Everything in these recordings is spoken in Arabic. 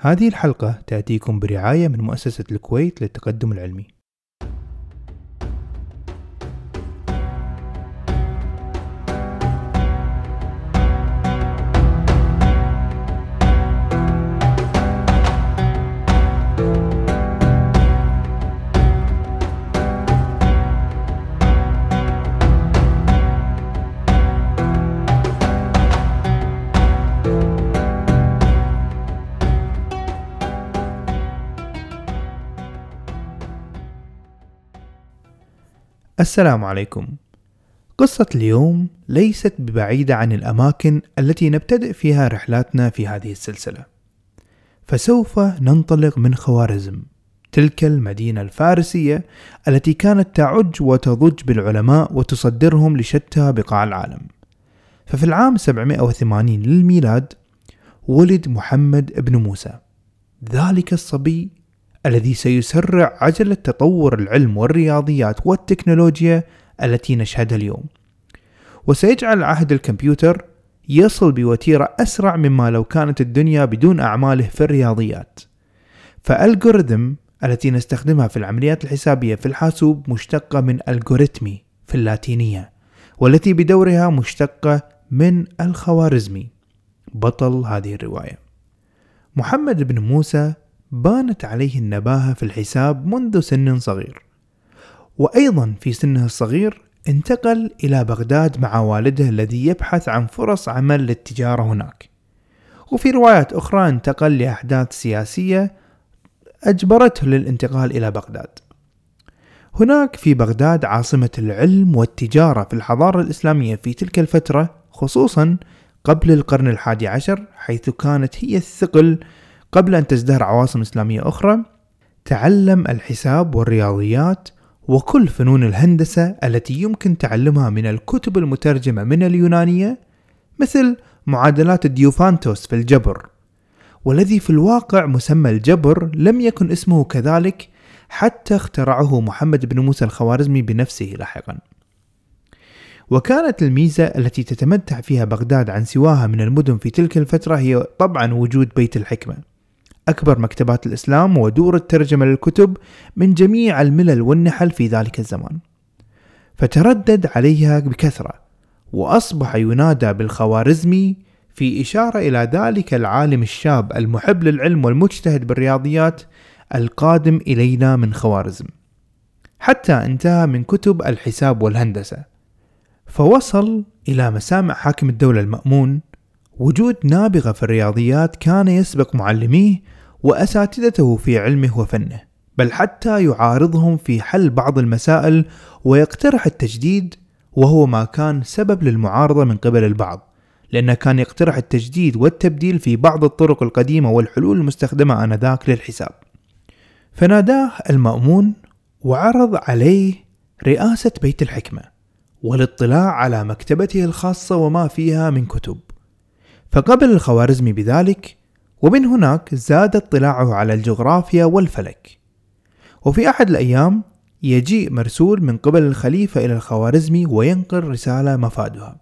هذه الحلقة تأتيكم برعاية من مؤسسة الكويت للتقدم العلمي. السلام عليكم. قصة اليوم ليست ببعيدة عن الأماكن التي نبتدئ فيها رحلاتنا في هذه السلسلة. فسوف ننطلق من خوارزم، تلك المدينة الفارسية التي كانت تعج وتضج بالعلماء وتصدرهم لشتى بقاع العالم. ففي العام 780 للميلاد ولد محمد بن موسى، ذلك الصبي الذي سيسرع عجلة تطور العلم والرياضيات والتكنولوجيا التي نشهدها اليوم. وسيجعل عهد الكمبيوتر يصل بوتيرة أسرع مما لو كانت الدنيا بدون أعماله في الرياضيات. فالجوريثم التي نستخدمها في العمليات الحسابية في الحاسوب مشتقة من الجوريتمي في اللاتينية والتي بدورها مشتقة من الخوارزمي. بطل هذه الرواية. محمد بن موسى بانت عليه النباهة في الحساب منذ سن صغير. وأيضا في سنه الصغير انتقل إلى بغداد مع والده الذي يبحث عن فرص عمل للتجارة هناك. وفي روايات أخرى انتقل لأحداث سياسية أجبرته للانتقال إلى بغداد. هناك في بغداد عاصمة العلم والتجارة في الحضارة الإسلامية في تلك الفترة خصوصا قبل القرن الحادي عشر حيث كانت هي الثقل قبل أن تزدهر عواصم إسلامية أخرى تعلم الحساب والرياضيات وكل فنون الهندسة التي يمكن تعلمها من الكتب المترجمة من اليونانية مثل معادلات ديوفانتوس في الجبر. والذي في الواقع مسمى الجبر لم يكن اسمه كذلك حتى اخترعه محمد بن موسى الخوارزمي بنفسه لاحقا. وكانت الميزة التي تتمتع فيها بغداد عن سواها من المدن في تلك الفترة هي طبعا وجود بيت الحكمة. أكبر مكتبات الإسلام ودور الترجمة للكتب من جميع الملل والنحل في ذلك الزمان. فتردد عليها بكثرة وأصبح ينادى بالخوارزمي في إشارة إلى ذلك العالم الشاب المحب للعلم والمجتهد بالرياضيات القادم إلينا من خوارزم. حتى انتهى من كتب الحساب والهندسة. فوصل إلى مسامع حاكم الدولة المأمون. وجود نابغة في الرياضيات كان يسبق معلميه وأساتذته في علمه وفنه بل حتى يعارضهم في حل بعض المسائل ويقترح التجديد وهو ما كان سبب للمعارضة من قبل البعض لأنه كان يقترح التجديد والتبديل في بعض الطرق القديمة والحلول المستخدمة آنذاك للحساب. فناداه المأمون وعرض عليه رئاسة بيت الحكمة والاطلاع على مكتبته الخاصة وما فيها من كتب. فقبل الخوارزمي بذلك ومن هناك زاد اطلاعه على الجغرافيا والفلك. وفي أحد الأيام يجيء مرسول من قبل الخليفة إلى الخوارزمي وينقل رسالة مفادها.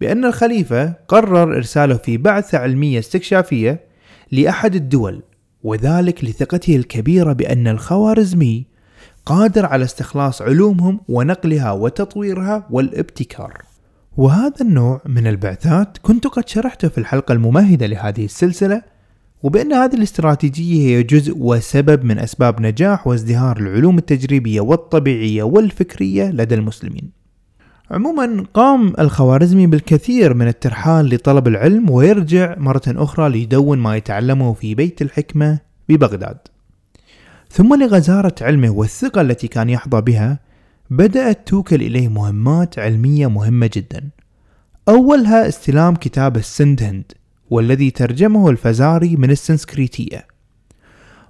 بأن الخليفة قرر إرساله في بعثة علمية استكشافية لأحد الدول وذلك لثقته الكبيرة بأن الخوارزمي قادر على استخلاص علومهم ونقلها وتطويرها والابتكار. وهذا النوع من البعثات كنت قد شرحته في الحلقة الممهدة لهذه السلسلة وبأن هذه الاستراتيجية هي جزء وسبب من أسباب نجاح وازدهار العلوم التجريبية والطبيعية والفكرية لدى المسلمين. عموما قام الخوارزمي بالكثير من الترحال لطلب العلم ويرجع مرة أخرى ليدون ما يتعلمه في بيت الحكمة ببغداد. ثم لغزارة علمه والثقة التي كان يحظى بها بدأت توكل إليه مهمات علمية مهمة جدا. أولها استلام كتاب السندهند والذي ترجمه الفزاري من السنسكريتية.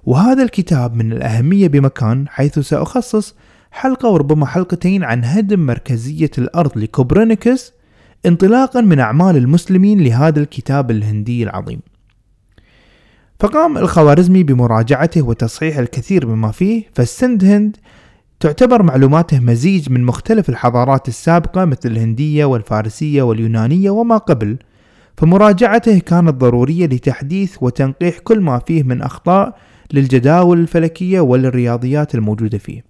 وهذا الكتاب من الأهمية بمكان حيث سأخصص حلقة وربما حلقتين عن هدم مركزية الأرض لكوبرنيكوس انطلاقا من أعمال المسلمين لهذا الكتاب الهندي العظيم. فقام الخوارزمي بمراجعته وتصحيح الكثير مما فيه فالسندهند تعتبر معلوماته مزيج من مختلف الحضارات السابقة مثل الهندية والفارسية واليونانية وما قبل. فمراجعته كانت ضرورية لتحديث وتنقيح كل ما فيه من أخطاء للجداول الفلكية والرياضيات الموجودة فيه.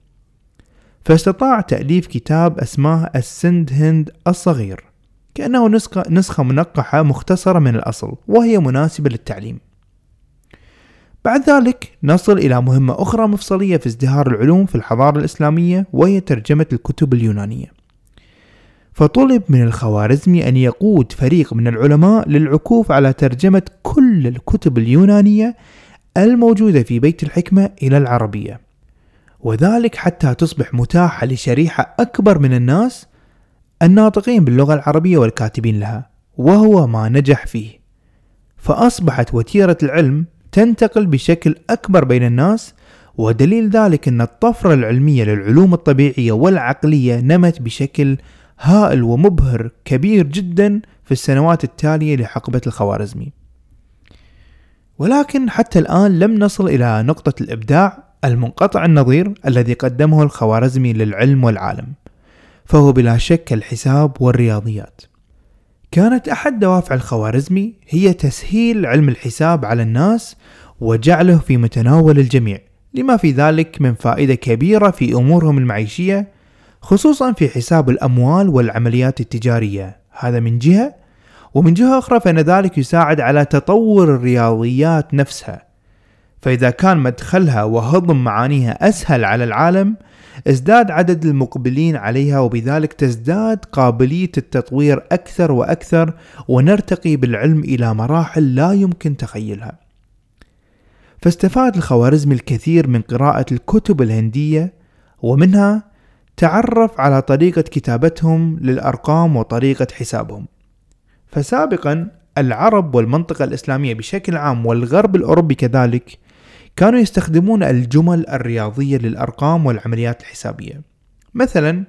فاستطاع تأليف كتاب أسماه السند هند الصغير كأنه نسخة, منقحة مختصرة من الأصل وهي مناسبة للتعليم. بعد ذلك نصل إلى مهمة أخرى مفصلية في ازدهار العلوم في الحضارة الإسلامية وهي ترجمة الكتب اليونانية. فطلب من الخوارزمي أن يقود فريق من العلماء للعكوف على ترجمة كل الكتب اليونانية الموجودة في بيت الحكمة إلى العربية. وذلك حتى تصبح متاحة لشريحة أكبر من الناس الناطقين باللغة العربية والكاتبين لها وهو ما نجح فيه. فأصبحت وتيرة العلم تنتقل بشكل أكبر بين الناس ودليل ذلك أن الطفرة العلمية للعلوم الطبيعية والعقلية نمت بشكل هائل ومبهر كبير جدا في السنوات التالية لحقبة الخوارزمي. ولكن حتى الآن لم نصل إلى نقطة الإبداع المنقطع النظير الذي قدمه الخوارزمي للعلم والعالم فهو بلا شك الحساب والرياضيات. كانت أحد دوافع الخوارزمي هي تسهيل علم الحساب على الناس وجعله في متناول الجميع لما في ذلك من فائدة كبيرة في أمورهم المعيشية خصوصا في حساب الأموال والعمليات التجارية. هذا من جهة ومن جهة أخرى فإن ذلك يساعد على تطور الرياضيات نفسها. فإذا كان مدخلها وهضم معانيها أسهل على العالم ازداد عدد المقبلين عليها وبذلك تزداد قابلية التطوير أكثر وأكثر ونرتقي بالعلم إلى مراحل لا يمكن تخيلها. فاستفاد الخوارزمي الكثير من قراءة الكتب الهندية ومنها تعرف على طريقة كتابتهم للأرقام وطريقة حسابهم. فسابقا العرب والمنطقة الإسلامية بشكل عام والغرب الأوروبي كذلك كانوا يستخدمون الجمل الرياضية للأرقام والعمليات الحسابية. مثلا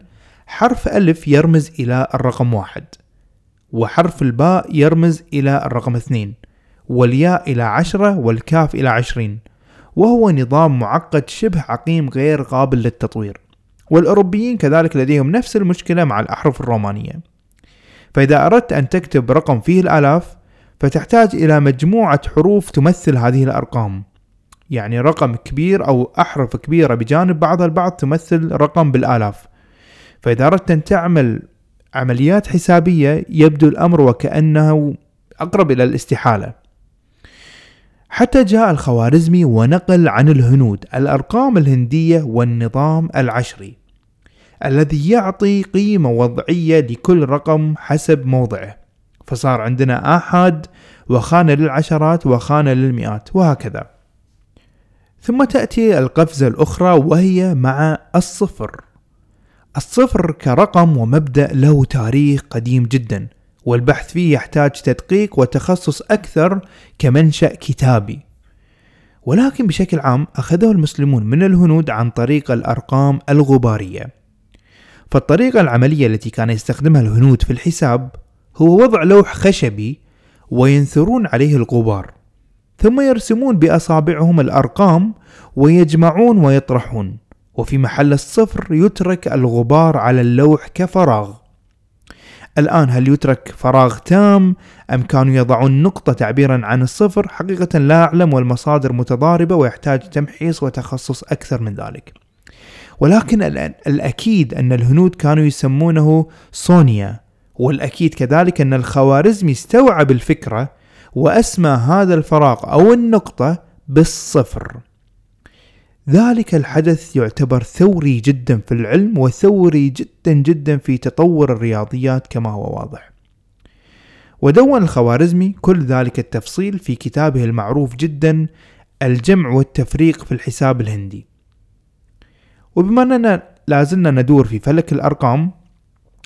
حرف ألف يرمز إلى الرقم واحد وحرف الباء يرمز إلى الرقم اثنين والياء إلى عشرة والكاف إلى عشرين وهو نظام معقد شبه عقيم غير قابل للتطوير. والأوروبيين كذلك لديهم نفس المشكلة مع الأحرف الرومانية. فإذا أردت أن تكتب رقم فيه الآلاف فتحتاج إلى مجموعة حروف تمثل هذه الأرقام. يعني رقم كبير أو أحرف كبيرة بجانب بعضها البعض تمثل رقم بالآلاف. فإذا أردت أن تعمل عمليات حسابية يبدو الأمر وكأنه أقرب إلى الاستحالة. حتى جاء الخوارزمي ونقل عن الهنود الأرقام الهندية والنظام العشري الذي يعطي قيمة وضعية لكل رقم حسب موضعه. فصار عندنا آحاد وخانة للعشرات وخانة للمئات وهكذا. ثم تأتي القفزة الأخرى وهي مع الصفر. الصفر كرقم ومبدأ له تاريخ قديم جدا والبحث فيه يحتاج تدقيق وتخصص أكثر كمنشأ كتابي. ولكن بشكل عام أخذه المسلمون من الهنود عن طريق الأرقام الغبارية. فالطريقة العملية التي كان يستخدمها الهنود في الحساب هو وضع لوح خشبي وينثرون عليه الغبار. ثم يرسمون بأصابعهم الأرقام ويجمعون ويطرحون. وفي محل الصفر يترك الغبار على اللوح كفراغ. الآن هل يترك فراغ تام أم كانوا يضعون نقطة تعبيرا عن الصفر؟ حقيقة لا أعلم والمصادر متضاربة ويحتاج تمحيص وتخصص أكثر من ذلك. ولكن الأكيد أن الهنود كانوا يسمونه صونيا والأكيد كذلك أن الخوارزمي استوعب الفكرة وأسمى هذا الفراغ أو النقطة بالصفر. ذلك الحدث يعتبر ثوري جدا في العلم وثوري جدا جدا في تطور الرياضيات كما هو واضح. ودون الخوارزمي كل ذلك التفصيل في كتابه المعروف جدا الجمع والتفريق في الحساب الهندي. وبما أننا لازلنا ندور في فلك الأرقام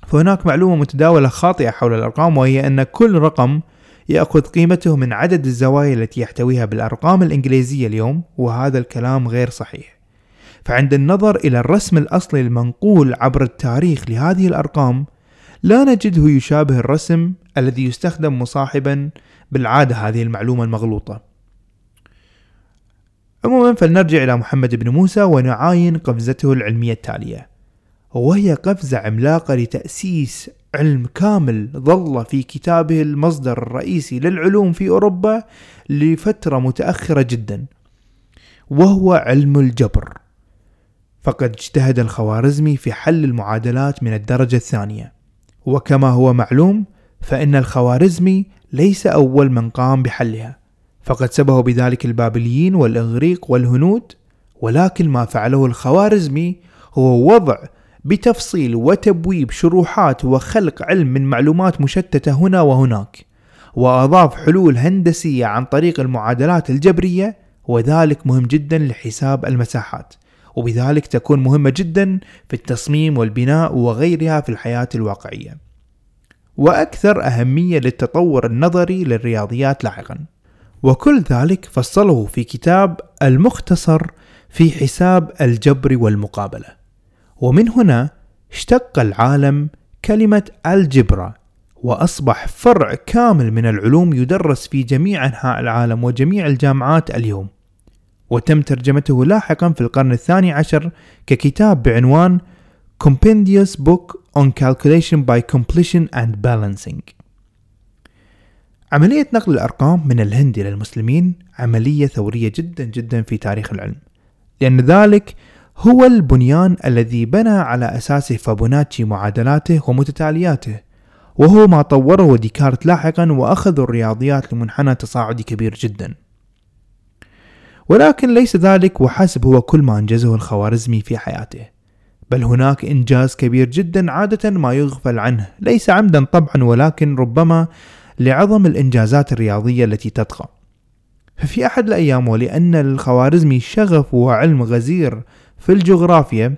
فهناك معلومة متداولة خاطئة حول الأرقام وهي أن كل رقم يأخذ قيمته من عدد الزوايا التي يحتويها بالأرقام الإنجليزية اليوم وهذا الكلام غير صحيح. فعند النظر إلى الرسم الأصلي المنقول عبر التاريخ لهذه الأرقام لا نجده يشابه الرسم الذي يستخدم مصاحبا بالعادة هذه المعلومة المغلوطة. عموما فلنرجع إلى محمد بن موسى ونعاين قفزته العلمية التالية. وهي قفزة عملاقة لتأسيس علم كامل ظل في كتابه المصدر الرئيسي للعلوم في أوروبا لفترة متأخرة جدا وهو علم الجبر. فقد اجتهد الخوارزمي في حل المعادلات من الدرجة الثانية. وكما هو معلوم فإن الخوارزمي ليس أول من قام بحلها. فقد سبه بذلك البابليين والإغريق والهنود ولكن ما فعله الخوارزمي هو وضع بتفصيل وتبويب شروحات وخلق علم من معلومات مشتتة هنا وهناك وأضاف حلول هندسية عن طريق المعادلات الجبرية وذلك مهم جدا لحساب المساحات وبذلك تكون مهمة جدا في التصميم والبناء وغيرها في الحياة الواقعية. وأكثر أهمية للتطور النظري للرياضيات لاحقا. وكل ذلك فصله في كتاب المختصر في حساب الجبر والمقابلة. ومن هنا اشتق العالم كلمة الجبرا وأصبح فرع كامل من العلوم يدرس في جميع أنحاء العالم وجميع الجامعات اليوم. وتم ترجمته لاحقا في القرن الثاني عشر ككتاب بعنوان Compendious Book on Calculation by Completion and Balancing. عملية نقل الأرقام من الهند إلى المسلمين عملية ثورية جدا جدا في تاريخ العلم لأن ذلك هو البنيان الذي بنى على أساسه فابوناتشي معادلاته ومتتالياته وهو ما طوره ديكارت لاحقا وأخذ الرياضيات لمنحنى تصاعدي كبير جدا. ولكن ليس ذلك وحسب هو كل ما أنجزه الخوارزمي في حياته. بل هناك إنجاز كبير جدا عادة ما يغفل عنه ليس عمدا طبعا ولكن ربما لعظم الإنجازات الرياضية التي تطغى. ففي أحد الأيام ولأن الخوارزمي شغف وعلم غزير في الجغرافيا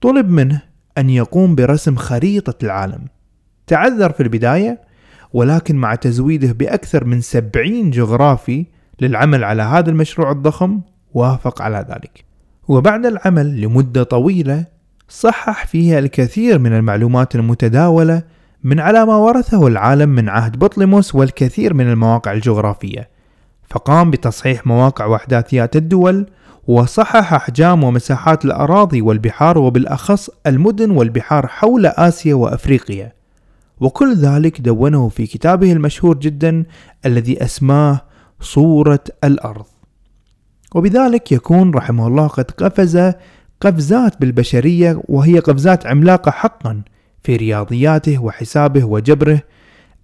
طلب منه أن يقوم برسم خريطة العالم. تعذر في البداية ولكن مع تزويده بأكثر من سبعين جغرافي للعمل على هذا المشروع الضخم وافق على ذلك. وبعد العمل لمدة طويلة صحح فيها الكثير من المعلومات المتداولة من على ما ورثه العالم من عهد بطليموس والكثير من المواقع الجغرافية. فقام بتصحيح مواقع واحداثيات الدول وصحح أحجام ومساحات الأراضي والبحار وبالأخص المدن والبحار حول آسيا وأفريقيا. وكل ذلك دونه في كتابه المشهور جدا الذي أسماه صورة الأرض. وبذلك يكون رحمه الله قد قفز قفزات بالبشرية وهي قفزات عملاقة حقا في رياضياته وحسابه وجبره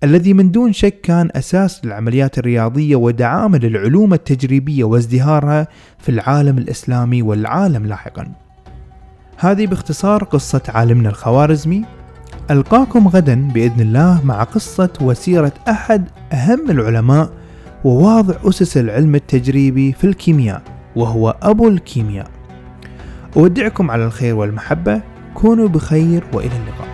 الذي من دون شك كان أساس للعمليات الرياضية ودعامة للعلوم التجريبية وازدهارها في العالم الإسلامي والعالم لاحقا. هذه باختصار قصة عالمنا الخوارزمي. ألقاكم غدا بإذن الله مع قصة وسيرة أحد أهم العلماء وواضع أسس العلم التجريبي في الكيمياء وهو أبو الكيمياء. أودعكم على الخير والمحبة. كونوا بخير وإلى اللقاء.